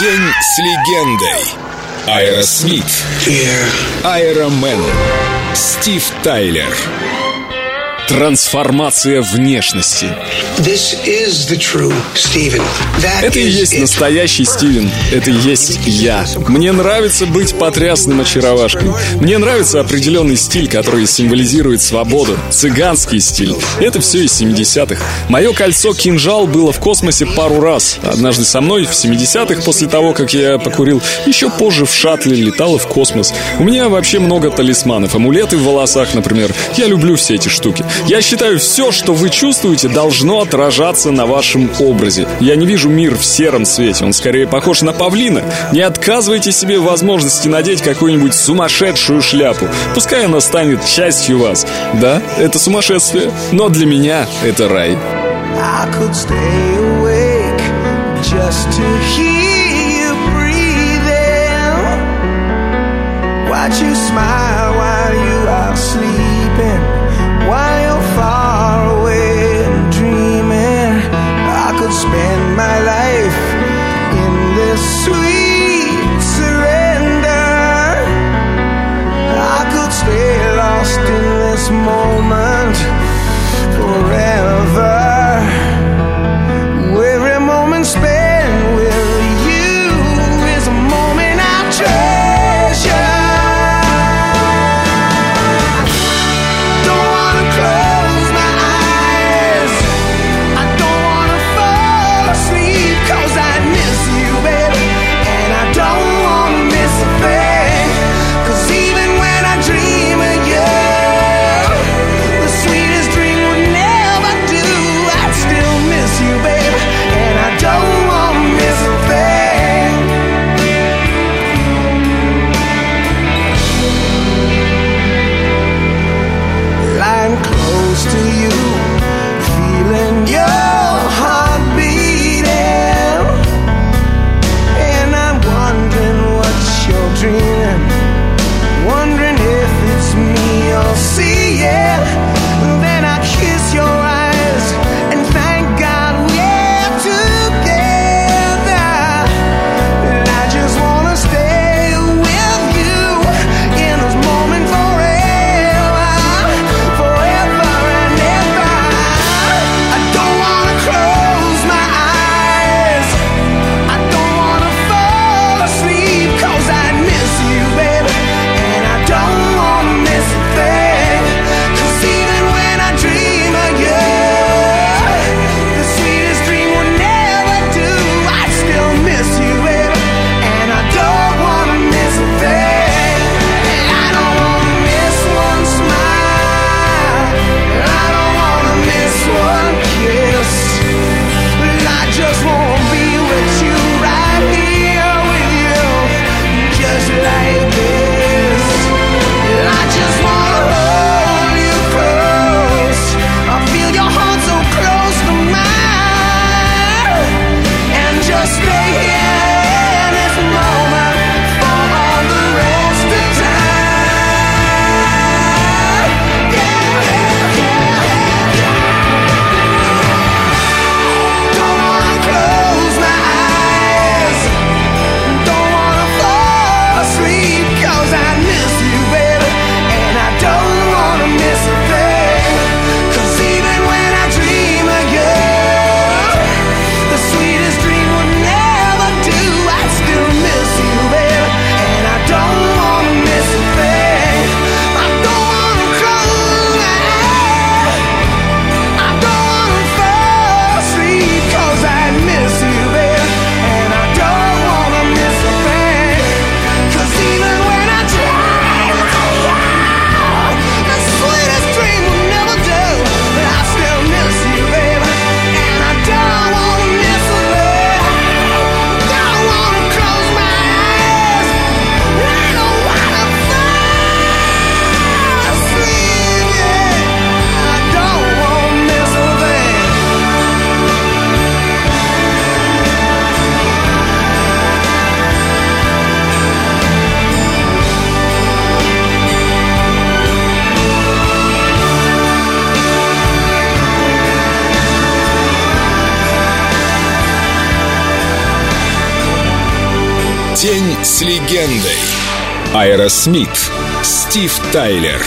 День с легендой. Аэросмит. Аэромен. Стив Тайлер. Трансформация внешности. Это и есть настоящий Стивен. Это и есть я. Мне нравится быть потрясным очаровашкой. Мне нравится определенный стиль, который символизирует свободу. Цыганский стиль. Это все из 70-х. Мое кольцо кинжал было в космосе пару раз. Однажды со мной в 70-х, после того, как я покурил, еще позже в шаттле летала в космос. У меня вообще много талисманов. Амулеты в волосах, например. Я люблю все эти штуки. Я считаю, все, что вы чувствуете, должно отражаться на вашем образе. Я не вижу мир в сером цвете, он скорее похож на павлина. Не отказывайте себе в возможности надеть какую-нибудь сумасшедшую шляпу. Пускай она станет частью вас. Да, это сумасшествие, но для меня это рай. Watch you smile while you День с легендой. Аэросмит. Стив Тайлер.